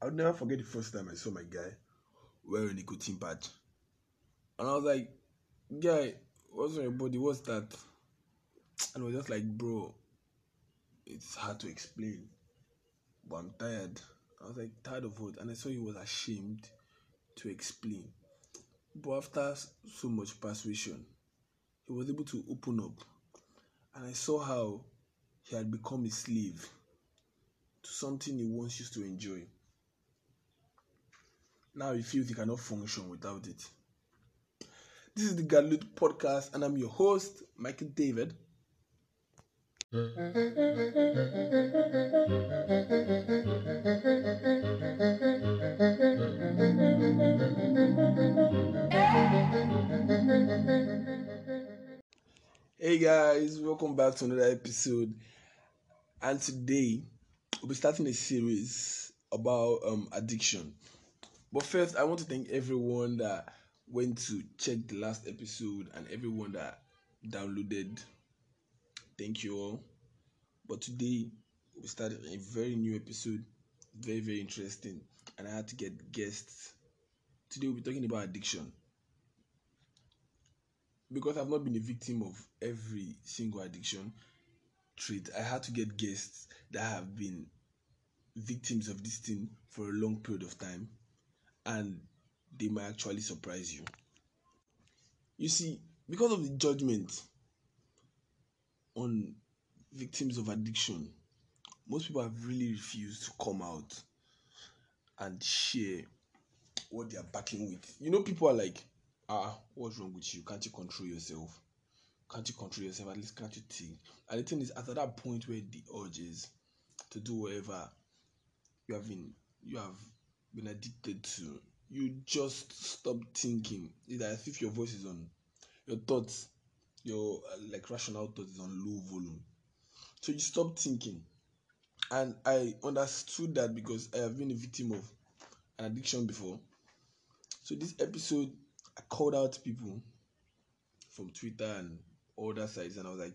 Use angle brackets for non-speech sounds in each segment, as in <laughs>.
I'll never forget the first time I saw my guy wearing a nicotine patch. And I was like, guy, what's on your body? What's that? And I was just like, bro, it's hard to explain. But I'm tired. I was like, tired of what? And I saw he was ashamed to explain. But after so much persuasion, he was able to open up. And I saw how he had become a slave to something he once used to enjoy. Now he feels he cannot function without it. This is the Galut podcast, and I'm your host, Michael David. Hey guys, welcome back to another episode. And today we'll be starting a series about um, addiction. But first, I want to thank everyone that went to check the last episode and everyone that downloaded. Thank you all. But today we started a very new episode, very very interesting, and I had to get guests. Today we'll be talking about addiction because I've not been a victim of every single addiction trait, I had to get guests that have been victims of this thing for a long period of time and they might actually surprise you. You see, because of the judgment on victims of addiction, most people have really refused to come out and share what they are battling with. You know, people are like, ah, what's wrong with you? Can't you control yourself? Can't you control yourself? At least can't you think? And the thing is, at that point where the urge is to do whatever you have been you have been addicted to, you just stop thinking. It's as if your voice is on, your thoughts, your uh, like rational thoughts is on low volume. So you stop thinking. And I understood that because I have been a victim of an addiction before. So this episode I called out people from Twitter and other sites, and I was like,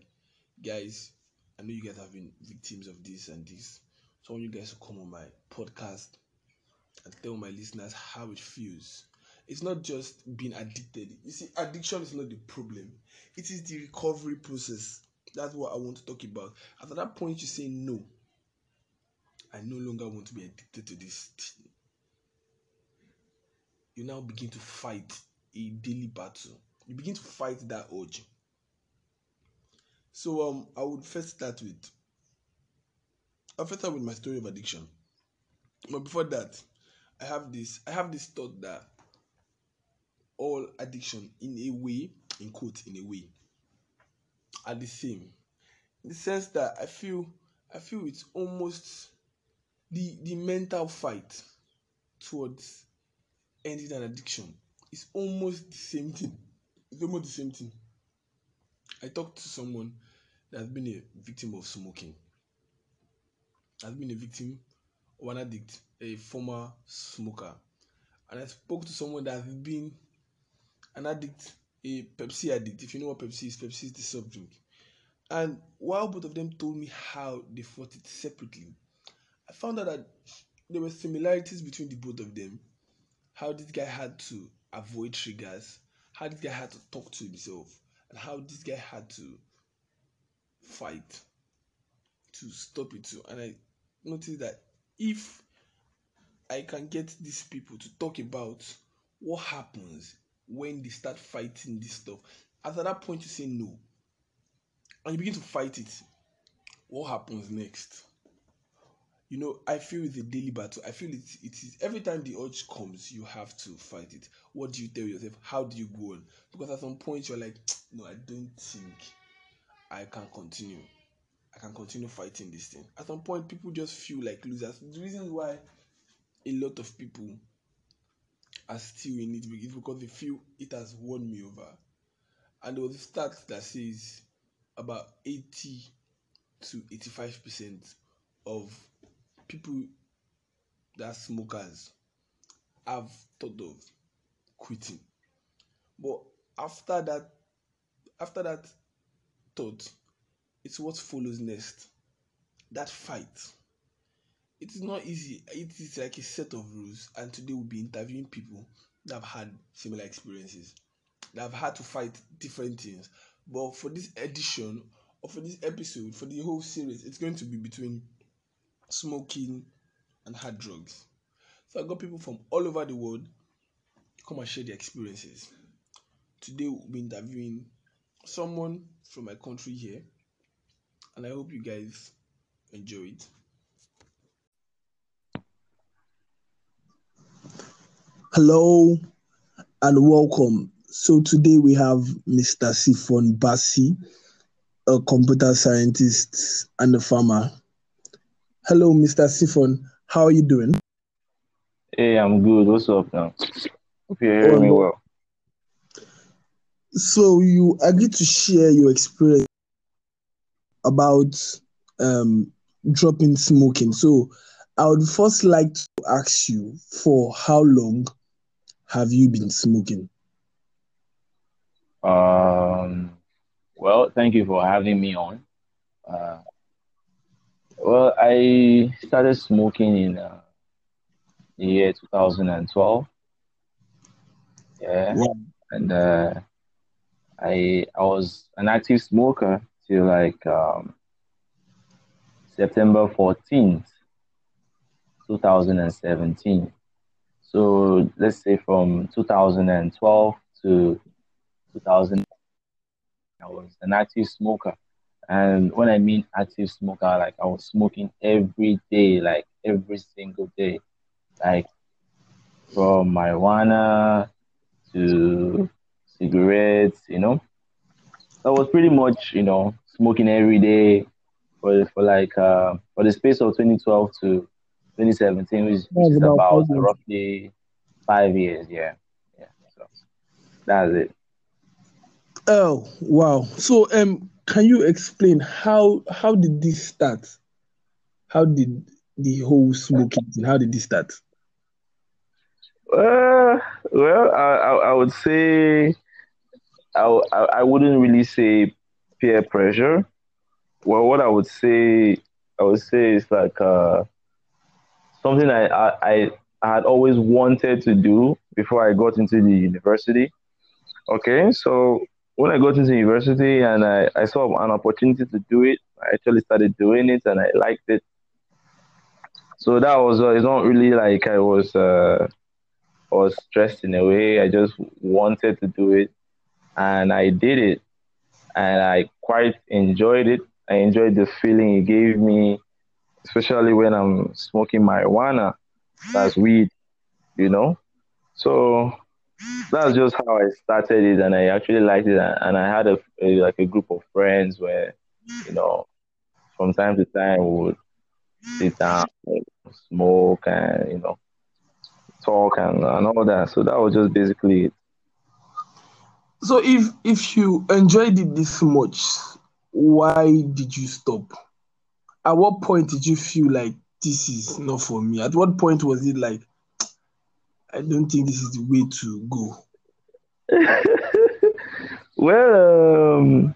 guys, I know you guys have been victims of this and this. So I want you guys to come on my podcast and tell my listeners how it feels. It's not just being addicted. You see, addiction is not the problem. It is the recovery process. That's what I want to talk about. After that point, you say no. I no longer want to be addicted to this. thing. You now begin to fight a daily battle. You begin to fight that urge. So um, I would first start with. I'll first start with my story of addiction. But before that, I have this. I have this thought that all addiction, in a way, in quote, in a way, are the same. In the sense that I feel, I feel it's almost the the mental fight towards ending an addiction it's almost the same thing. It's almost the same thing. I talked to someone that has been a victim of smoking, has been a victim of an addict, a former smoker. And I spoke to someone that has been an addict, a Pepsi addict. If you know what Pepsi is, Pepsi is the soft drink. And while both of them told me how they fought it separately, I found out that there were similarities between the both of them. How this guy had to avoid triggers, how this guy had to talk to himself, and how this guy had to fight to stop it too. And I noticed that if I can get these people to talk about what happens when they start fighting this stuff, after that point you say no, and you begin to fight it, what happens next? you know i feel it's a daily battle. I feel it, it is every time the urge comes you have to fight it. What do you tell yourself? How do you go on? Because at some point you're like no i don't think i can continue. I can continue fighting this thing. At some point people just feel like losers. The reason why a lot of people are still in it because they feel it has won me over. And there was a stat that says about 80 to 85 percent of people that smokers have thought of quitting. But after that after that thought it's what follows next. That fight it is not easy. It is like a set of rules, and today we'll be interviewing people that have had similar experiences, that have had to fight different things. But for this edition or for this episode, for the whole series, it's going to be between smoking and hard drugs. So I got people from all over the world come and share their experiences. Today we'll be interviewing someone from my country here, and I hope you guys enjoy it. Hello and welcome. So today we have Mr. Sifon Bassey, a computer scientist and a farmer. Hello, Mr. Sifon. How are you doing? Hey, I'm good. What's up now? Hope you're hearing me well. So you agreed to share your experience about um, dropping smoking. So I would first like to ask you for how long have you been smoking? Um, well, thank you for having me on. Uh, well, I started smoking in uh, the year 2012. Yeah, and uh, I I was an active smoker till like um, September 14th, 2017. So let's say from 2012 to 2000, I was an active smoker. And when I mean active smoker, like I was smoking every day, like every single day, like from marijuana to cigarettes, you know. I was pretty much, you know, smoking every day for for like uh, for the space of 2012 to 2017, which, which is about roughly five years. Yeah, yeah. So that's it. Oh wow! So um, can you explain how how did this start? How did the whole smoking thing? How did this start? Uh, well, I, I, I would say I, I wouldn't really say peer pressure. Well, what I would say, I would say is like uh, something I, I I had always wanted to do before I got into the university. Okay, so when I got into university and I, I saw an opportunity to do it, I actually started doing it and I liked it. So that was uh, it's not really like I was uh, was stressed in a way. I just wanted to do it, and I did it, and I quite enjoyed it. I enjoyed the feeling it gave me, especially when I'm smoking marijuana, that's weed, you know. So that's just how I started it, and I actually liked it. And I had a, a like a group of friends where, you know, from time to time we would sit down, smoke, and you know, talk and, and all that. So that was just basically it. So if if you enjoyed it this much, why did you stop? At what point did you feel like this is not for me? At what point was it like I don't think this is the way to go? <laughs> well, um,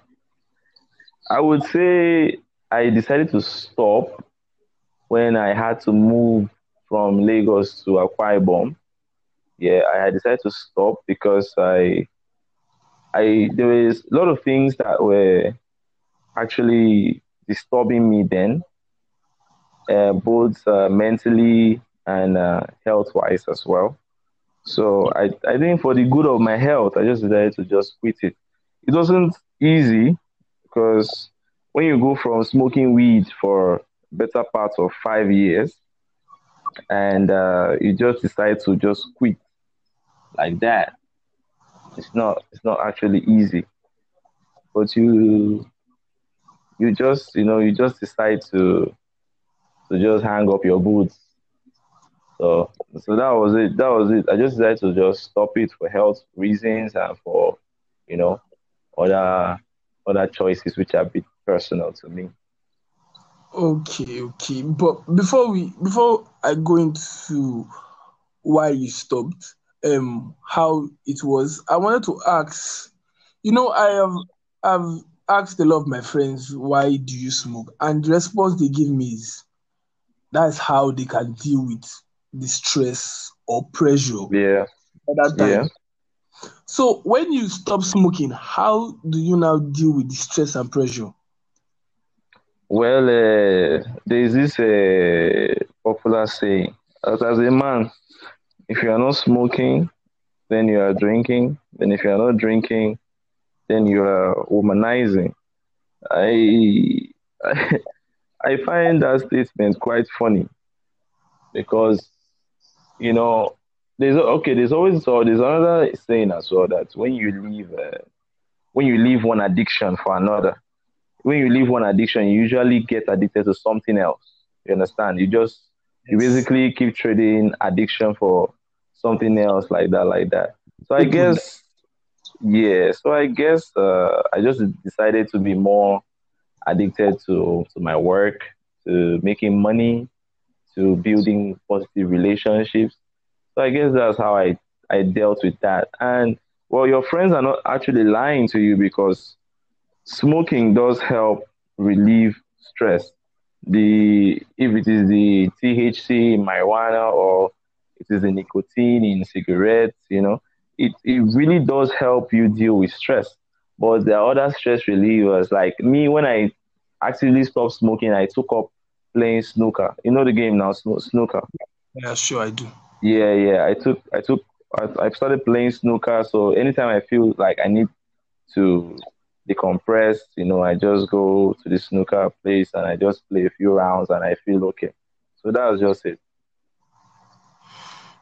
I would say I decided to stop when I had to move from Lagos to Akwa Ibom. Yeah, I had decided to stop because I, I there was a lot of things that were actually disturbing me then, uh, both uh, mentally and uh, health wise as well. So I, I think for the good of my health, I just decided to just quit it. It wasn't easy because when you go from smoking weed for better part of five years and uh, you just decide to just quit like that, it's not it's not actually easy. But you you just you know you just decide to to just hang up your boots. So so that was it. That was it. I just decided to just stop it for health reasons and for you know other other choices which are a bit personal to me. Okay, okay. But before we before I go into why you stopped, um, how it was, I wanted to ask. You know, I have I've asked a lot of my friends why do you smoke, and the response they give me is that's how they can deal with the stress or pressure Yeah. at that time. Yeah. So when you stop smoking, how do you now deal with the stress and pressure? Well, uh, there's this uh, popular saying that as a man, if you are not smoking, then you are drinking. Then if you are not drinking, then you are womanizing. I, I, <laughs> I find that statement quite funny because, you know, there's okay. There's always so there's another saying as well that when you leave, uh, when you leave one addiction for another, when you leave one addiction, you usually get addicted to something else. You understand? You just you basically keep trading addiction for something else like that, like that. So I guess, yeah. So I guess uh, I just decided to be more addicted to to my work, to making money, to building positive relationships. So I guess that's how I I dealt with that. And well, your friends are not actually lying to you because smoking does help relieve stress. The if it is the THC in marijuana or it is the nicotine in cigarettes, you know, it, it really does help you deal with stress. But there are other stress relievers. Like me, when I actively stopped smoking, I took up playing snooker. You know the game now, snooker. Yeah, sure, I do. Yeah, yeah. I took, I took, I, I started playing snooker. So anytime I feel like I need to decompress, you know, I just go to the snooker place and I just play a few rounds and I feel okay. So that was just it.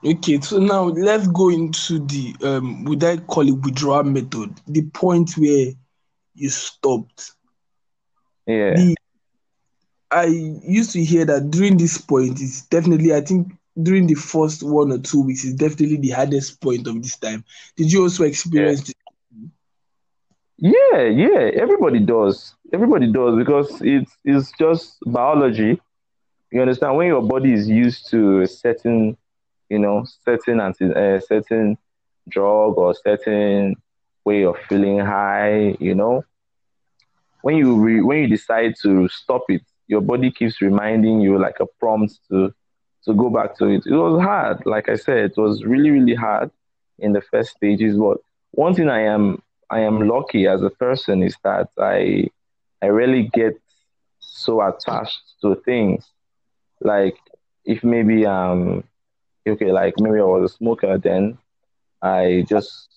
Okay, so now let's go into the um would I call it withdrawal method, the point where you stopped. Yeah. The, I used to hear that during this point is definitely I think during the first one or two weeks is definitely the hardest point of this time. Did you also experience yeah. Yeah, yeah, everybody does. Everybody does because it's it's just biology. You understand when your body is used to a certain, you know, certain anti, uh, certain drug or certain way of feeling high. You know, when you re, when you decide to stop it, your body keeps reminding you like a prompt to to go back to it. It was hard, like I said, it was really really hard in the first stages. But one thing I am I am lucky as a person is that I I really get so attached to things. Like if maybe um okay, like maybe I was a smoker then I just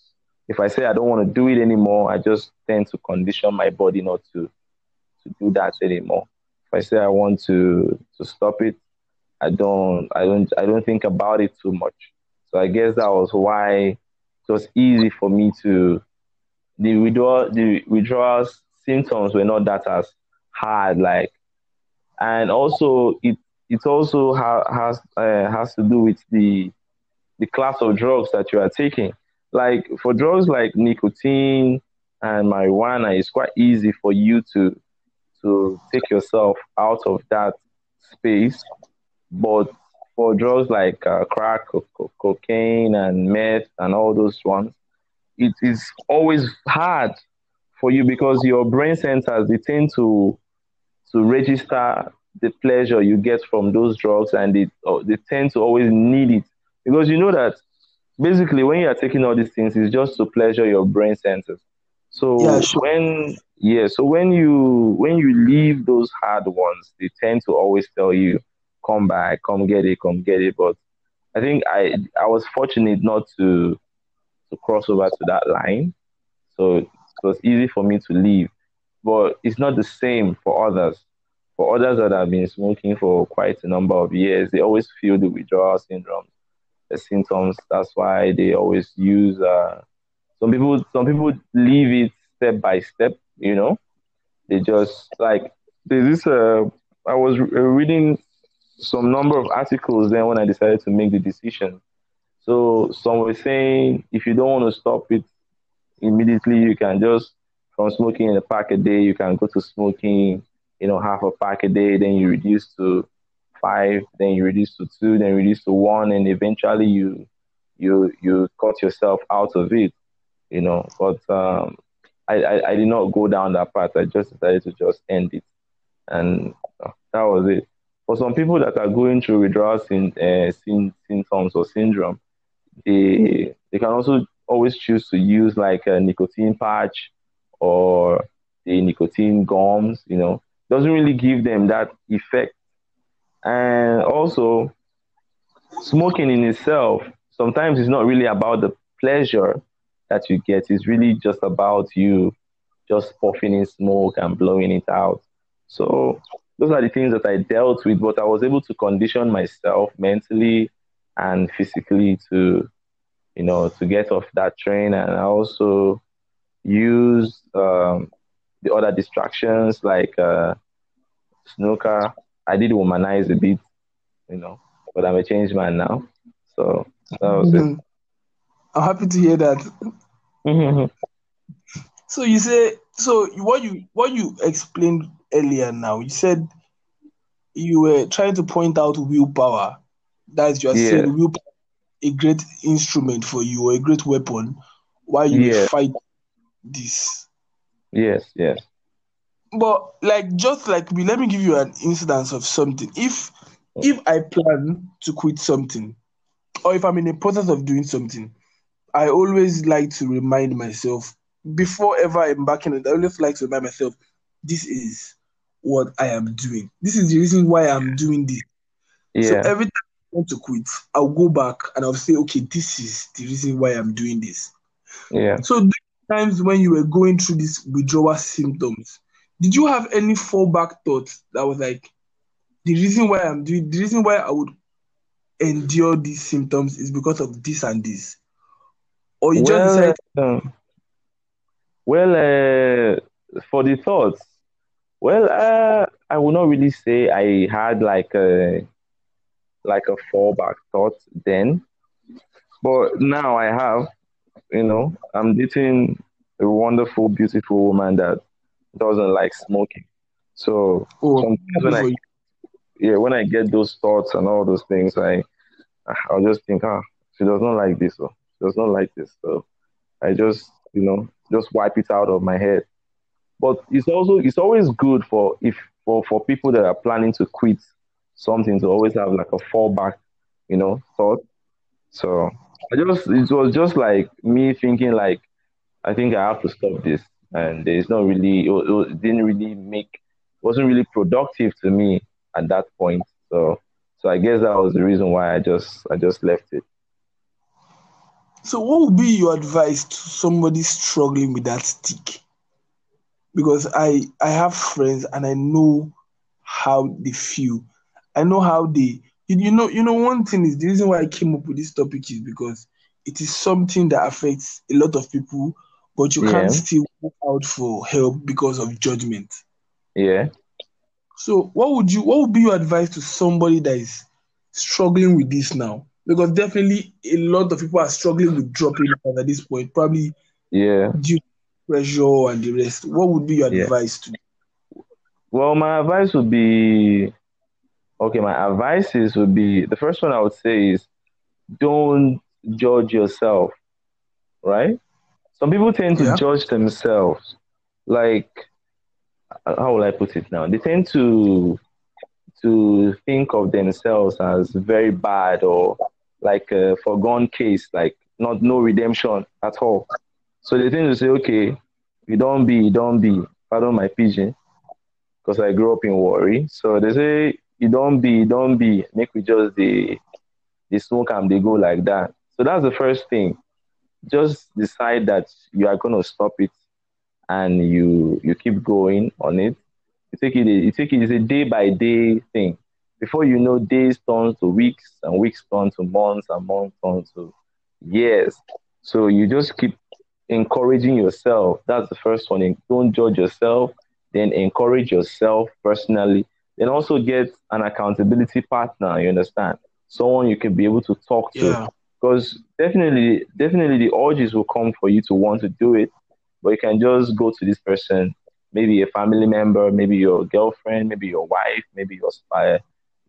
if I say I don't want to do it anymore, I just tend to condition my body not to to do that anymore. If I say I want to to stop it, I don't I don't I don't think about it too much. So I guess that was why it was easy for me to the withdrawal the withdrawal symptoms were not that as hard like and also it it also ha- has uh, has to do with the the class of drugs that you are taking. Like for drugs like nicotine and marijuana it's quite easy for you to to take yourself out of that space. But for drugs like uh, crack co- cocaine and meth and all those ones it is always hard for you because your brain centers they tend to to register the pleasure you get from those drugs and they, uh, they tend to always need it because you know that basically when you are taking all these things it's just to pleasure your brain centers so Yeah, sure. when yeah so when you when you leave those hard ones they tend to always tell you come back come get it come get it but i think i i was fortunate not to to cross over to that line. So it was easy for me to leave. But it's not the same for others. For others that have been smoking for quite a number of years, they always feel the withdrawal syndrome, the symptoms. That's why they always use. Uh, some people, some people leave it step by step. You know, they just like there's this. Uh, I was reading some number of articles then when I decided to make the decision so some were saying if you don't want to stop it immediately, you can just from smoking in a pack a day, you can go to smoking, you know, half a pack a day, then you reduce to five, then you reduce to two, then reduce to one, and eventually you you you cut yourself out of it, you know. But um, I, I, I did not go down that path. I just decided to just end it, and uh, that was it. for some people that are going through withdrawal syn- uh, symptoms or syndrome, they they can also always choose to use like a nicotine patch or the nicotine gums. You know, doesn't really give them that effect. And also, smoking in itself sometimes it's not really about the pleasure that you get. It's really just about you just puffing in smoke and blowing it out. So those are the things that I dealt with, but I was able to condition myself mentally and physically to, you know, to get off that train. And I also use um, the other distractions like uh, snooker. I did womanize a bit, you know, but I'm a changed man now. So that was Mhm. it. I'm happy to hear that. Mhm. So you say so what you what you explained earlier now, you said you were trying to point out willpower. That's you are Yeah. saying willpower a great instrument for you or a great weapon while you Yeah. fight this. Yes, yes. But like just like me, let me give you an instance of something. If oh. if I plan to quit something, or if I'm in the process of doing something, I always like to remind myself before ever embarking on it, I always like to remind myself, this is what I am doing. This is the reason why I'm doing this. Yeah. So every time I want to quit, I'll go back and I'll say, okay, this is the reason why I'm doing this. Yeah. So times when you were going through these withdrawal symptoms, did you have any fallback thoughts that was like the reason why I'm doing the reason why I would endure these symptoms is because of this and this? Or you just Well, decide um, well, uh, for the thoughts, well, uh, I would not really say I had like a like a fallback thought then, but now I have. You know, I'm dating a wonderful, beautiful woman that doesn't like smoking. So oh sometimes when I yeah, when I get those thoughts and all those things, I I'll just think, ah, she does not like this, or she does not like this. So I just, you know, just wipe it out of my head. But it's also it's always good for if for for people that are planning to quit something to always have like a fallback, you know, thought. So I just it was just like me thinking like I think I have to stop this, and it's not really it, it didn't really make wasn't really productive to me at that point. So so I guess that was the reason why I just I just left it. So what would be your advice to somebody struggling with that stick? Because I I have friends and I know how they feel. I know how they you, you know you know one thing is the reason why I came up with this topic is because it is something that affects a lot of people, but you Yeah, can't still go out for help because of judgment. yeah. So what would you what would be your advice to somebody that is struggling with this now? Because definitely a lot of people are struggling with dropping out at this point, probably Yeah, due to pressure and the rest. What would be your yeah. advice to Well, my advice would be okay. My advice is would be the first one I would say is don't judge yourself, right? Some people tend to yeah? judge themselves. Like, uh, how will I put it now? They tend to to think of themselves as very bad or like a foregone case, like not no redemption at all. So they tend to say, okay, you don't be, you don't be. Pardon my pidgin, because I grew up in Warri. So they say, you don't be, don't be. Make we just the the smoke and they go like that. So that's the first thing. Just decide that you are gonna stop it and you you keep going on it. You take it you take it as a day by day thing. Before you know, days turn to weeks and weeks turn to months and months turn to years. So you just keep encouraging yourself. That's the first one. Don't judge yourself. Then encourage yourself personally. Then also get an accountability partner. You understand? Someone you can be able to talk to. Yeah. Because definitely, definitely the urges will come for you to want to do it, but you can just go to this person, maybe a family member, maybe your girlfriend, maybe your wife, maybe your spy, uh,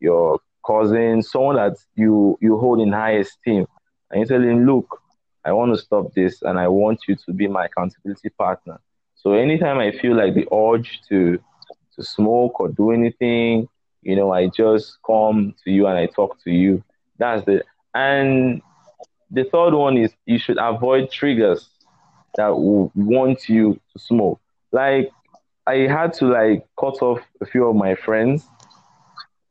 your cousin, someone that you you hold in high esteem, and you tell him, look, I want to stop this, and I want you to be my accountability partner. So anytime I feel like the urge to to smoke or do anything, You know, I just come to you and I talk to you. That's the and the third one is you should avoid triggers that want you to smoke. Like I had to like cut off a few of my friends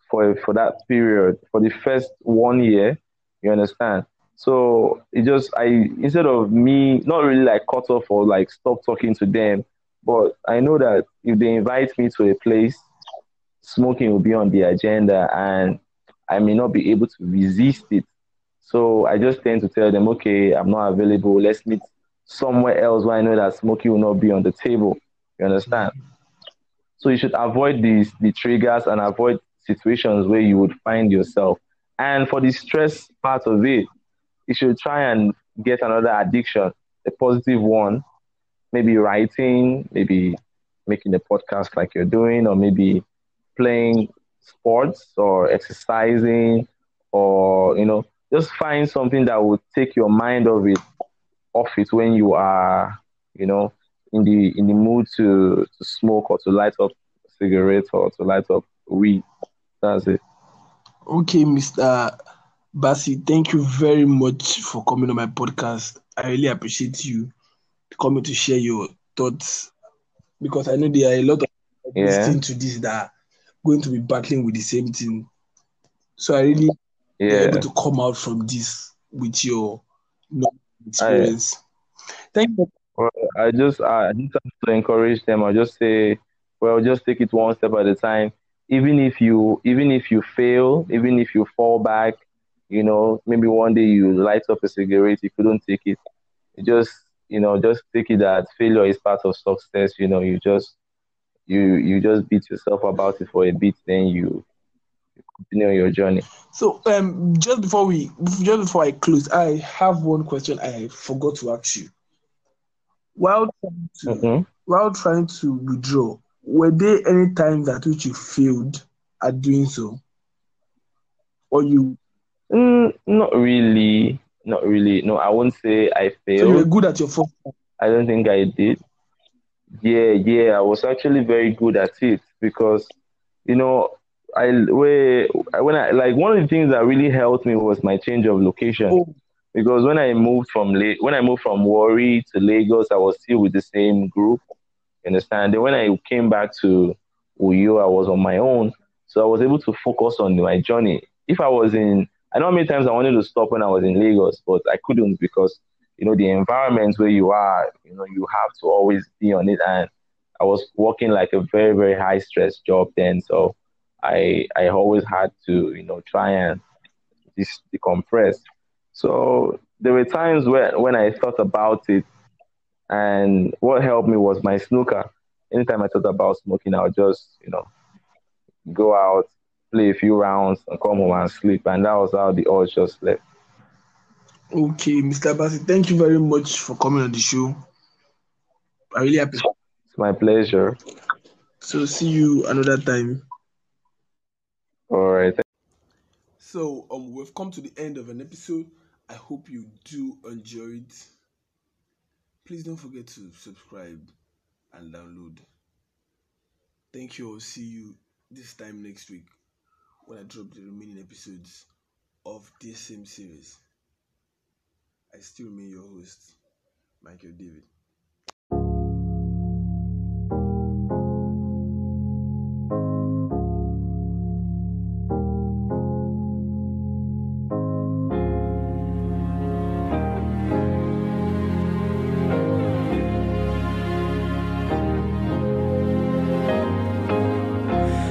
for for that period for the first one year. You understand? So it just I instead of me not really like cut off or like stop talking to them, but I know that if they invite me to a place, smoking will be on the agenda and I may not be able to resist it. So I just tend to tell them, okay, I'm not available. Let's meet somewhere else where I know that smoking will not be on the table. You understand? So you should avoid these the triggers and avoid situations where you would find yourself. And for the stress part of it, you should try and get another addiction, a positive one, maybe writing, maybe making a podcast like you're doing, or maybe playing sports or exercising, or you know, just find something that would take your mind off it, off it when you are, you know, in the in the mood to to smoke or to light up cigarette or to light up weed. That's it. Okay, Mr. Bassey, thank you very much for coming on my podcast. I really appreciate you coming to share your thoughts because I know there are a lot of people Yeah. listening to this that are going to be battling with the same thing. So I really Yeah. able to come out from this with your experience. Thank you. Well, I just I just have to encourage them. I just say, well, just take it one step at a time. Even if you even if you fail, even if you fall back, you know, maybe one day you light up a cigarette. If you don't take it, just you know just take it that failure is part of success. You know, you just you you just beat yourself about it for a bit, then you, continue your journey. So um just before we just before I close, I have one question I forgot to ask you. While trying to Mhm. while trying to withdraw, were there any times at which you failed at doing so? Or you Mm, not really, not really. No, I won't say I failed. so you were good at your first? I don't think I did. Yeah, yeah, I was actually very good at it because, you know, I when I like one of the things that really helped me was my change of location Oh, because when I moved from when I moved from Warri to Lagos, I was still with the same group. You understand? Then when I came back to Uyo, I was on my own, so I was able to focus on my journey. If I was in, I know many times I wanted to stop when I was in Lagos, but I couldn't because you know the environment where you are, you know, you have to always be on it, and I was working like a very very high stress job then, so I I always had to you know try and decompress. So there were times when when I thought about it, and what helped me was my snooker. Anytime I thought about smoking, I would just you know go out, play a few rounds, and come home and sleep, and that was how the urge just left. okay, Mr. Bassey, thank you very much for coming on the show. I really appreciate It's my pleasure. So see you another time. All right. So um we've come to the end of an episode. I hope you do enjoy it. Please don't forget to subscribe and download. Thank you. I'll see you this time next week when I drop the remaining episodes of this same series. I still remain your host, Michael David.